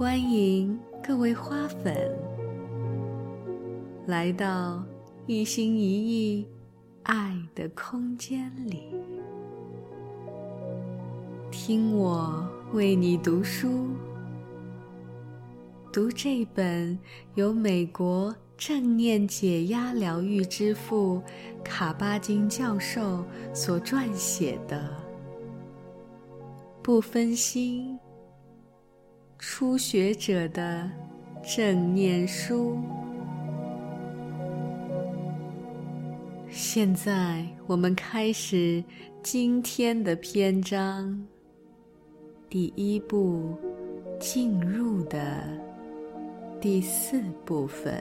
欢迎各位花粉来到一心一意爱的空间里，听我为你读书，读这本由美国正念解压疗愈之父卡巴金教授所撰写的《不分心》。初学者的正念书。现在我们开始今天的篇章。第一步，进入的第四部分，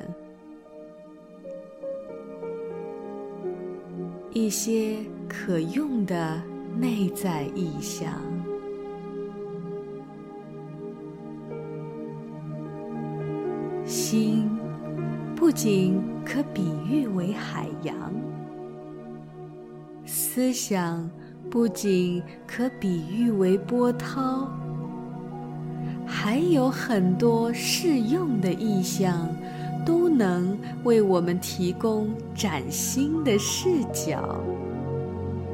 一些可用的内在意象。心不仅可比喻为海洋，思想不仅可比喻为波涛，还有很多适用的意象，都能为我们提供崭新的视角，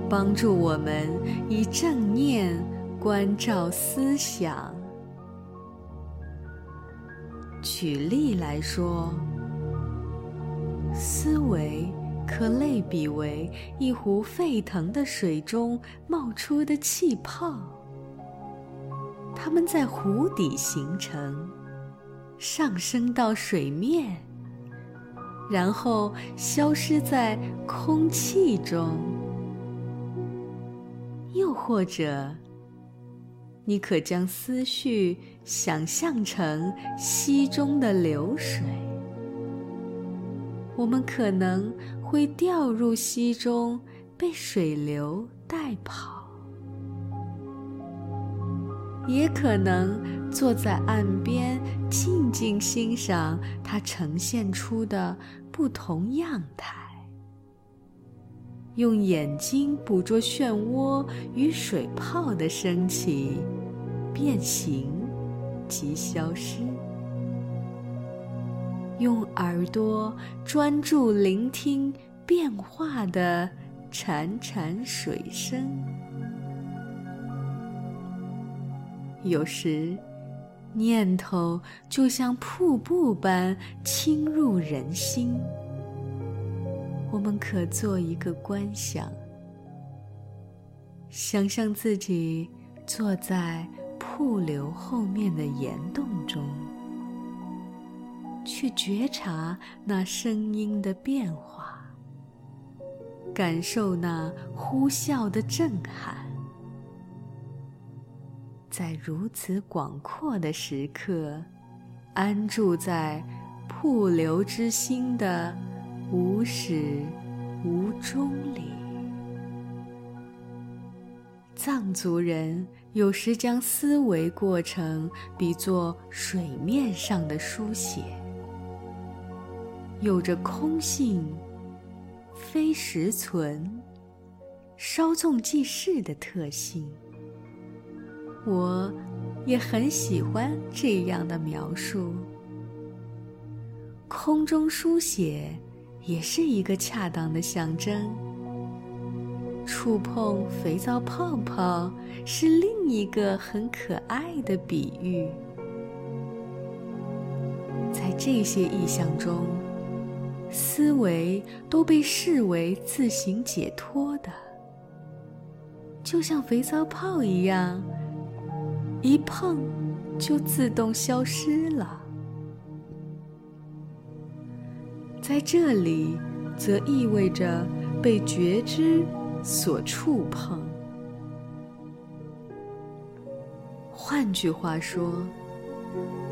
帮助我们以正念关照思想。举例来说，思维可类比为一壶沸腾的水中冒出的气泡，它们在壶底形成，上升到水面，然后消失在空气中。又或者，你可将思绪想象成溪中的流水，我们可能会掉入溪中，被水流带跑；也可能坐在岸边，静静欣赏它呈现出的不同样态。用眼睛捕捉漩涡与水泡的升起、变形。即消失；用耳朵专注聆听变化的潺潺水声。有时，念头就像瀑布般侵入人心。我们可做一个观想，想象自己坐在瀑流后面的岩洞中，去觉察那声音的变化，感受那呼啸的震撼。在如此广阔的时刻，安住在瀑流之心的。无始无终里，藏族人有时将思维过程比作水面上的书写，有着空性、非实存、稍纵即逝的特性。我也很喜欢这样的描述：空中书写。也是一个恰当的象征。触碰肥皂泡泡是另一个很可爱的比喻。在这些意象中，思维都被视为自行解脱的，就像肥皂泡一样，一碰就自动消失了。在这里，则意味着被觉知所触碰。换句话说，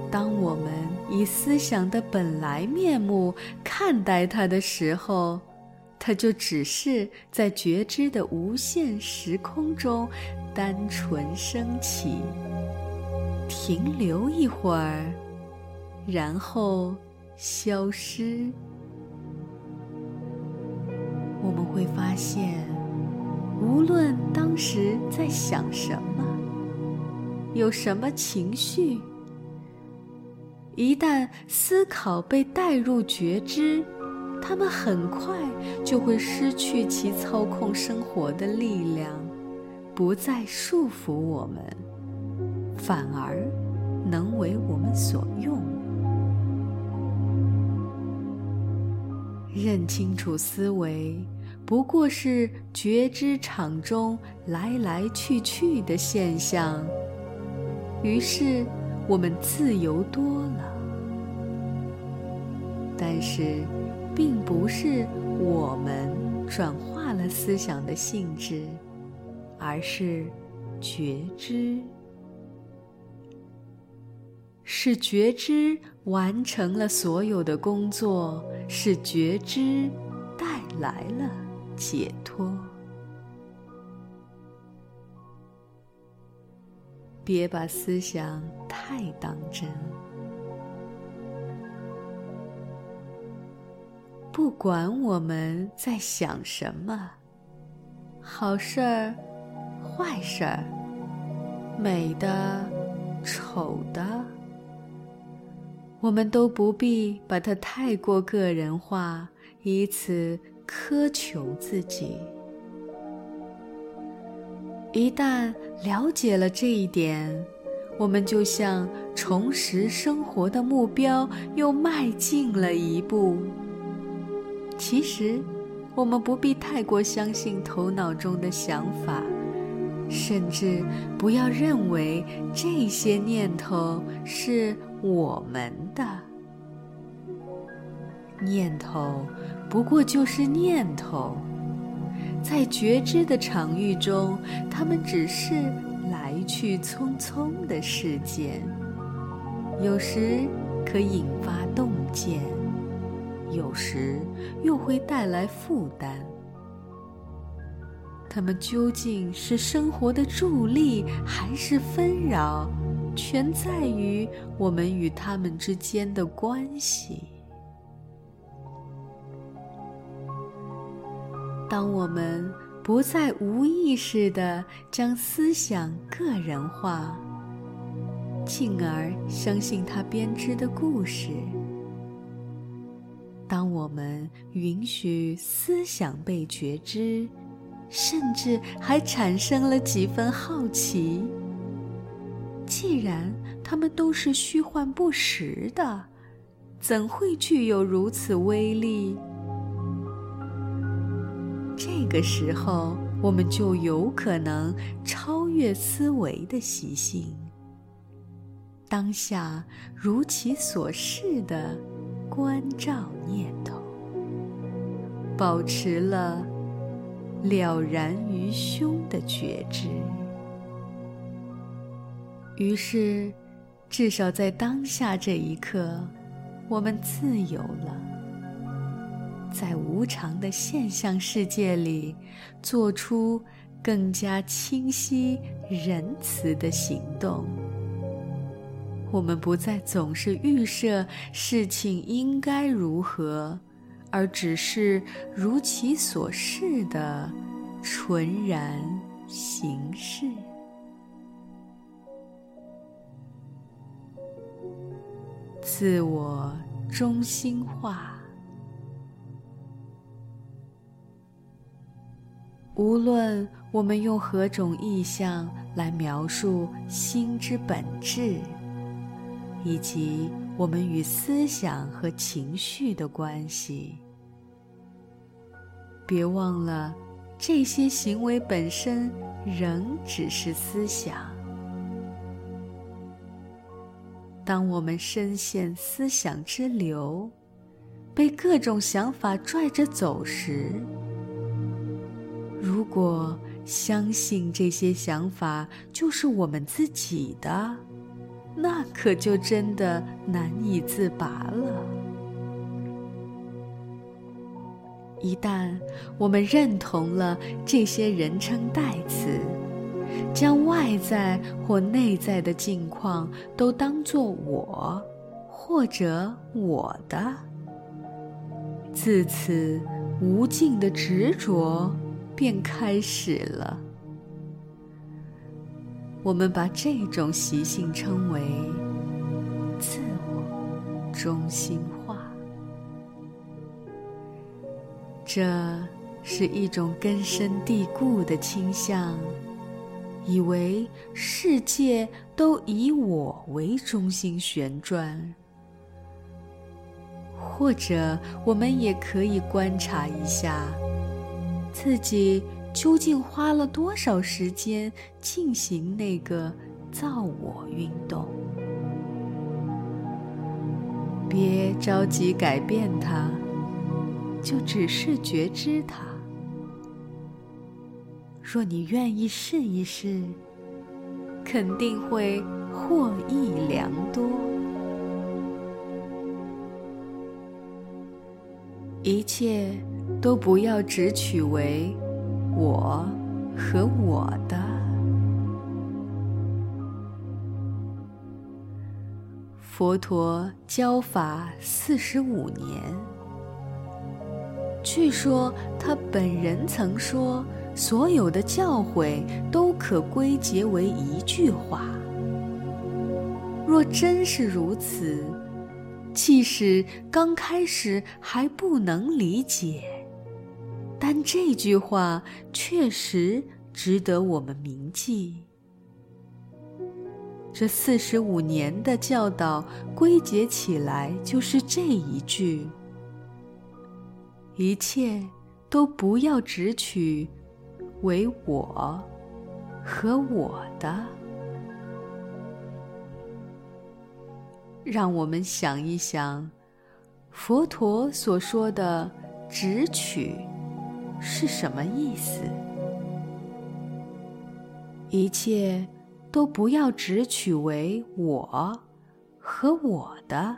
当我们以思想的本来面目看待它的时候，它就只是在觉知的无限时空中单纯升起，停留一会儿，然后消失。我们会发现，无论当时在想什么，有什么情绪，一旦思考被带入觉知，他们很快就会失去其操控生活的力量，不再束缚我们，反而能为我们所用。认清楚思维。不过是觉知场中来来去去的现象，于是我们自由多了。但是，并不是我们转化了思想的性质，而是觉知，是觉知完成了所有的工作，是觉知带来了。解脱，别把思想太当真。不管我们在想什么，好事儿、坏事儿，美的、丑的，我们都不必把它太过个人化，以此。苛求自己，一旦了解了这一点，我们就像重拾生活的目标又迈进了一步。其实，我们不必太过相信头脑中的想法，甚至不要认为这些念头是我们的念头。不过就是念头，在觉知的场域中，它们只是来去匆匆的事件，有时可引发洞见，有时又会带来负担。它们究竟是生活的助力，还是纷扰，全在于我们与它们之间的关系。当我们不再无意识地将思想个人化，进而相信他编织的故事；当我们允许思想被觉知，甚至还产生了几分好奇，既然他们都是虚幻不实的，怎会具有如此威力？这个时候，我们就有可能超越思维的习性，当下如其所示的关照念头，保持了了然于胸的觉知。于是，至少在当下这一刻，我们自由了。在无常的现象世界里，做出更加清晰、仁慈的行动。我们不再总是预设事情应该如何，而只是如其所示的纯然行事。自我中心化。无论我们用何种意象来描述心之本质，以及我们与思想和情绪的关系，别忘了，这些行为本身仍只是思想。当我们深陷思想之流，被各种想法拽着走时，如果相信这些想法就是我们自己的，那可就真的难以自拔了。一旦我们认同了这些人称代词，将外在或内在的境况都当作我或者我的，自此无尽的执着。便开始了。我们把这种习性称为自我。中心化。这是一种根深蒂固的倾向，以为世界都以我为中心旋转。或者，我们也可以观察一下，自己究竟花了多少时间进行那个造我运动。别着急改变它，就只是觉知它。若你愿意试一试，肯定会获益良多。一切都不要只取为我和我的。佛陀教法四十五年，据说他本人曾说，所有的教诲都可归结为一句话。若真是如此，即使刚开始还不能理解，但这句话确实值得我们铭记。这四十五年的教导归结起来就是这一句：一切都不要只取为我和我的。让我们想一想，佛陀所说的“只取”是什么意思？一切都不要只取为我和我的，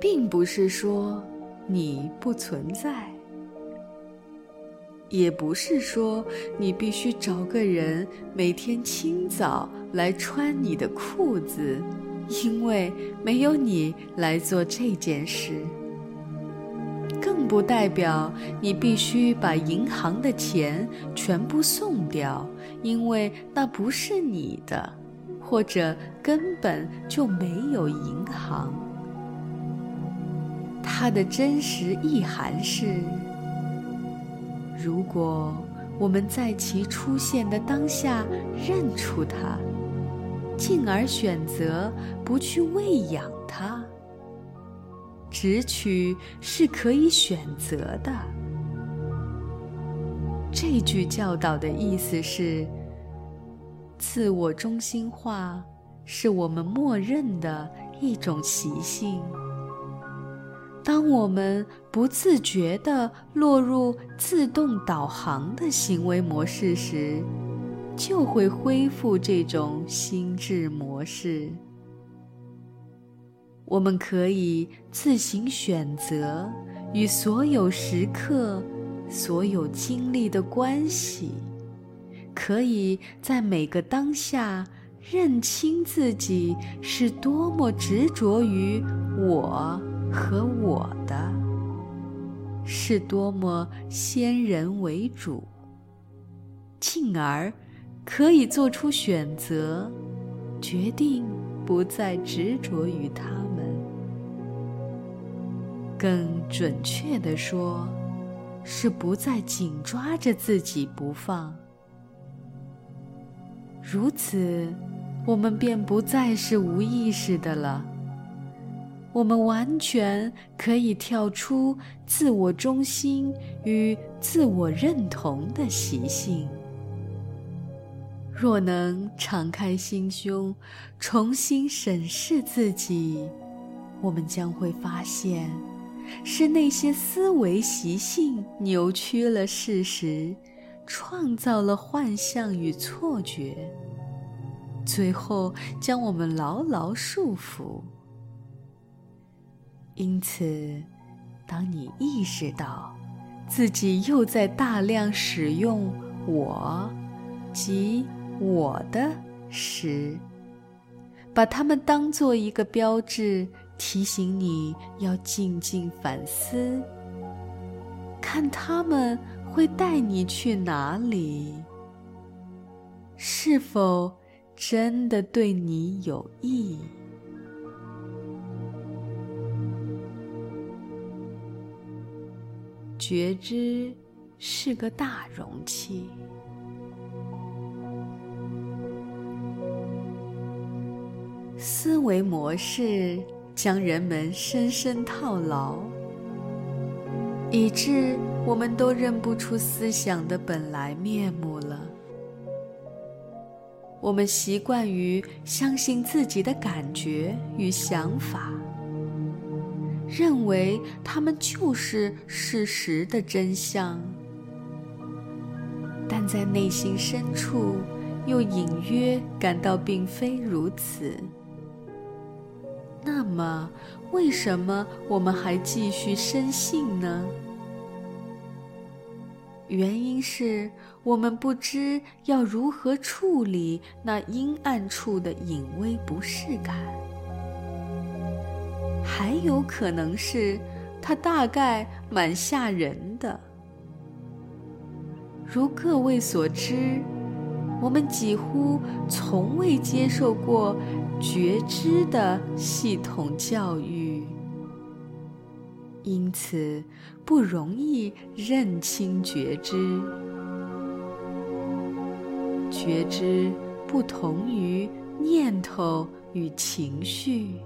并不是说你不存在，也不是说你必须找个人每天清早来穿你的裤子。因为没有你来做这件事，并不代表你必须把银行的钱全部送掉，因为那不是你的，或者根本就没有银行。它的真实意涵是：如果我们在其出现的当下认出它。进而选择不去喂养它，直取是可以选择的。这句教导的意思是：自我中心化是我们默认的一种习性。当我们不自觉地落入自动导航的行为模式时，就会恢复这种心智模式。我们可以自行选择与所有时刻、所有经历的关系，可以在每个当下认清自己是多么执着于我和我的，是多么先人为主，进而。可以做出选择，决定不再执着于他。更准确地说，是不再紧抓着自己不放。如此，我们便不再是无意识的了。我们完全可以跳出自我中心与自我认同的习性。若能敞开心胸，重新审视自己，我们将会发现，是那些思维习性扭曲了事实，创造了幻象与错觉，最后将我们牢牢束缚。因此，当你意识到自己又在大量使用“我”及我的时，把它们当做一个标志，提醒你要静静反思看他们会带你去哪里是否真的对你有益。觉知是个大容器。思维模式将人们深深套牢，以致我们都认不出思想的本来面目了。我们习惯于相信自己的感觉与想法，认为他们就是事实的真相，但在内心深处，又隐约感到并非如此。那么，为什么我们还继续深信呢？原因是我们不知要如何处理那阴暗处的隐微不适感，还有可能是它大概蛮吓人的。如各位所知。我们几乎从未接受过觉知的系统教育，因此不容易认清觉知。觉知不同于念头与情绪，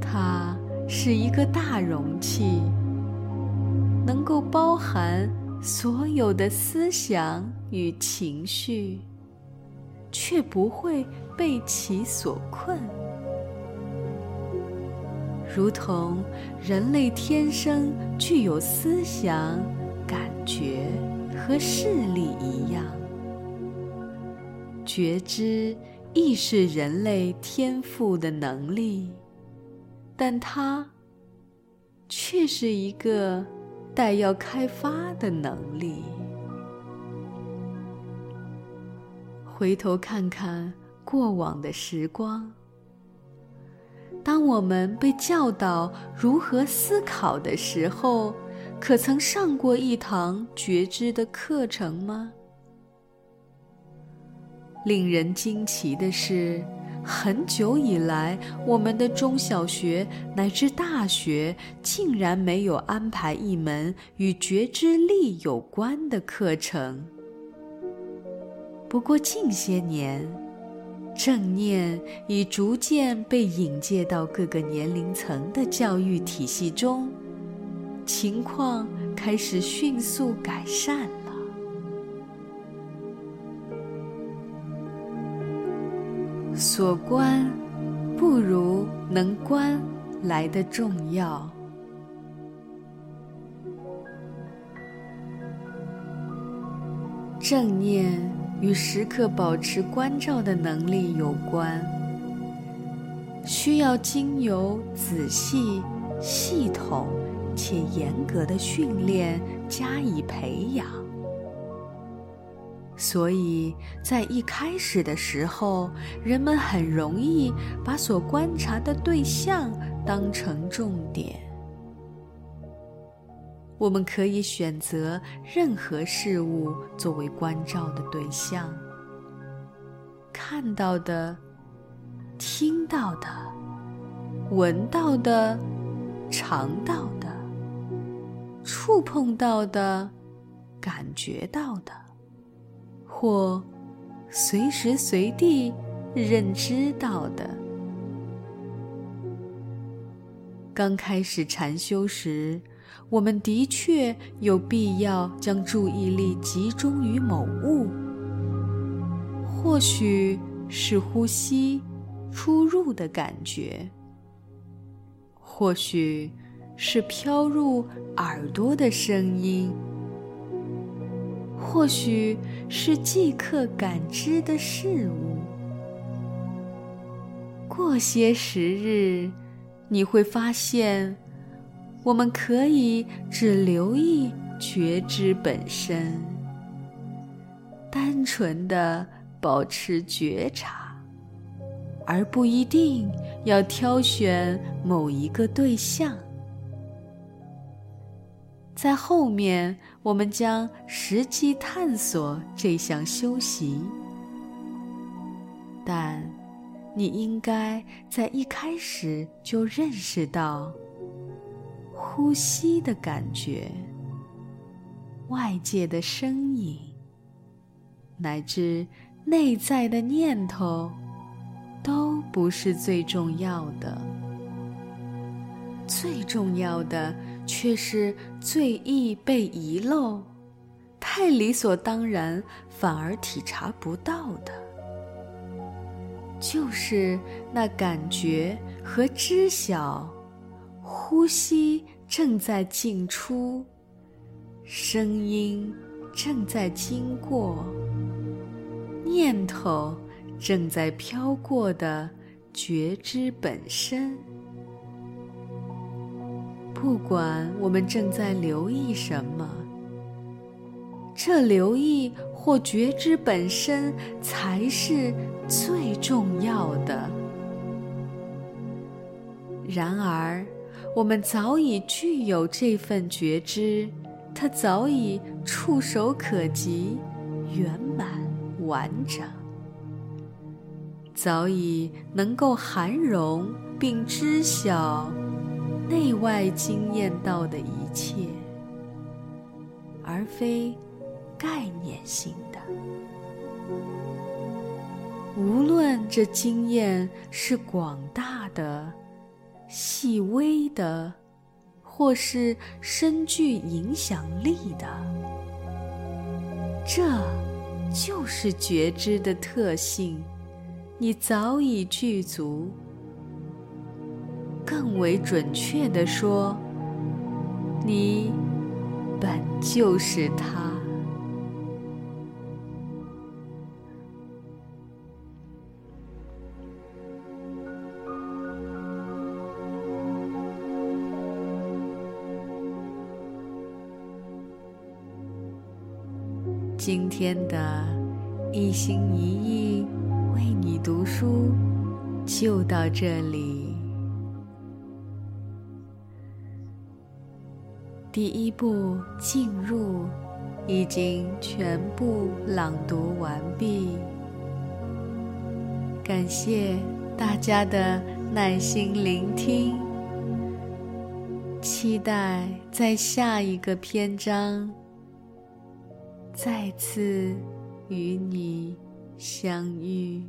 它是一个大容器，能够包含。所有的思想与情绪，却不会被其所困，如同人类天生具有思想、感觉和视力一样。觉知亦是人类天赋的能力，但它却是一个。待要开发的能力。回头看看过往的时光，当我们被教导如何思考的时候，可曾上过一堂觉知的课程吗？令人惊奇的是。很久以来，我们的中小学乃至大学竟然没有安排一门与觉知力有关的课程。不过近些年，正念已逐渐被引介到各个年龄层的教育体系中，情况开始迅速改善了。所观不如能观来的重要。正念与时刻保持关照的能力有关，需要经由仔细、系统且严格的训练加以培养。所以在一开始的时候，人们很容易把所观察的对象当成重点。我们可以选择任何事物作为关照的对象，看到的、听到的、闻到的、尝到的、触碰到的、感觉到的。或随时随地认知到的。刚开始禅修时，我们的确有必要将注意力集中于某物，或许是呼吸出入的感觉，或许是飘入耳朵的声音。或许是即刻感知的事物。过些时日，你会发现，我们可以只留意觉知本身，单纯的保持觉察，而不一定要挑选某一个对象。在后面，我们将实际探索这项修习。但，你应该在一开始就认识到，呼吸的感觉，外界的声音，乃至内在的念头，都不是最重要的。最重要的却是最易被遗漏、太理所当然，反而体察不到的，就是那感觉和知晓。呼吸正在进出，声音正在经过，念头正在飘过的觉知本身。不管我们正在留意什么，这留意或觉知本身才是最重要的。然而。我们早已具有这份觉知，它早已触手可及、圆满完整，早已能够涵容并知晓内外经验到的一切，而非概念性的。无论这经验是广大的。细微的，或是深具影响力的，这就是觉知的特性。你早已具足。更为准确的说，你本就是他。今天的一心一意为你读书就到这里。第一步进入已经全部朗读完毕，感谢大家的耐心聆听，期待在下一个篇章。再次与你相遇。